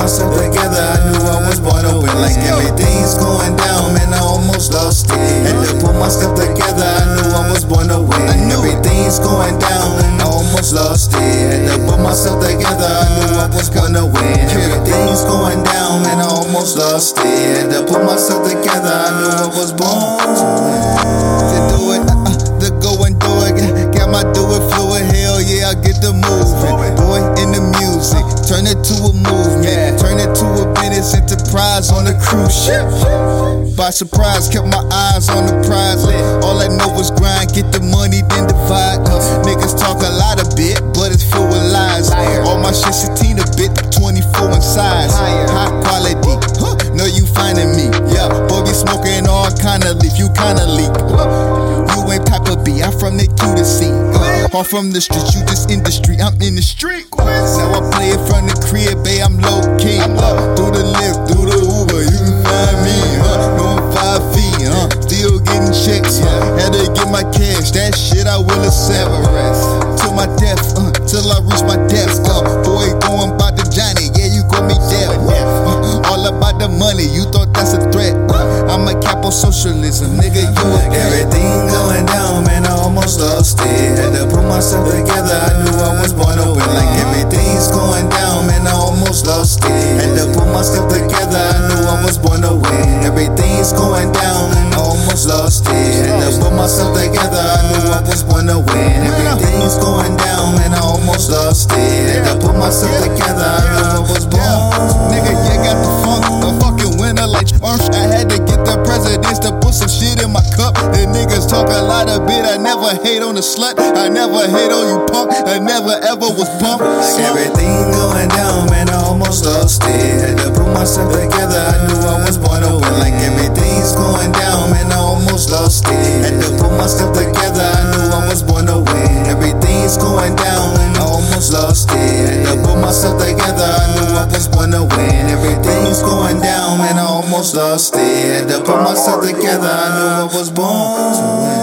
myself together, I knew I was born to win. Like everything's going down, man, I almost lost it. Had to put myself together, I knew I was born to win. Everything's going down, and I almost lost it. Had to put myself together, I knew I was born to win. Everything's going down, man, I almost lost it. Had to put myself together, I knew I was born to win. Business on a cruise ship. By surprise, kept my eyes on the prize. All I know was grind, get the money, then divide. Uh, niggas talk a lot of bit, but it's full of lies. All my shit satina bit, 24 in size. High quality, huh? know you finding me. Yeah, boy, be smoking all kind of leaf, you kinda leak. You ain't Pepper B, I'm from the Q to C. I'm from the streets, you just industry, I'm in the street. Now I play it from the crib, babe, I'm low key. I will accept. Till my death, uh, till I reach my death. Uh, boy, going by the Johnny, yeah, you call me death. Uh, all about the money, you thought that's a threat. Uh, I'm a capo socialism, nigga, you a Everything going down, man, I almost lost it. Had to put myself together, I knew I was born to win. Like everything's going down, man, I almost lost it. Had to put myself it. Had to put myself together, I knew I was born to win. Everything's going down, man, I almost lost it. Had to put myself together, I knew I was born. Nigga, you got the funk, a fucking winner like. I had to get the presidents to put some shit in my cup. The niggas talk a lot of bit. I never hate on the slut. I never hate on you punk. I never ever was pumped. Like everything Everything's going down, and I almost lost it. To put myself together, I knew I was to win. Everything's going down, man, I almost lost it. To put myself together, I knew I was born to win.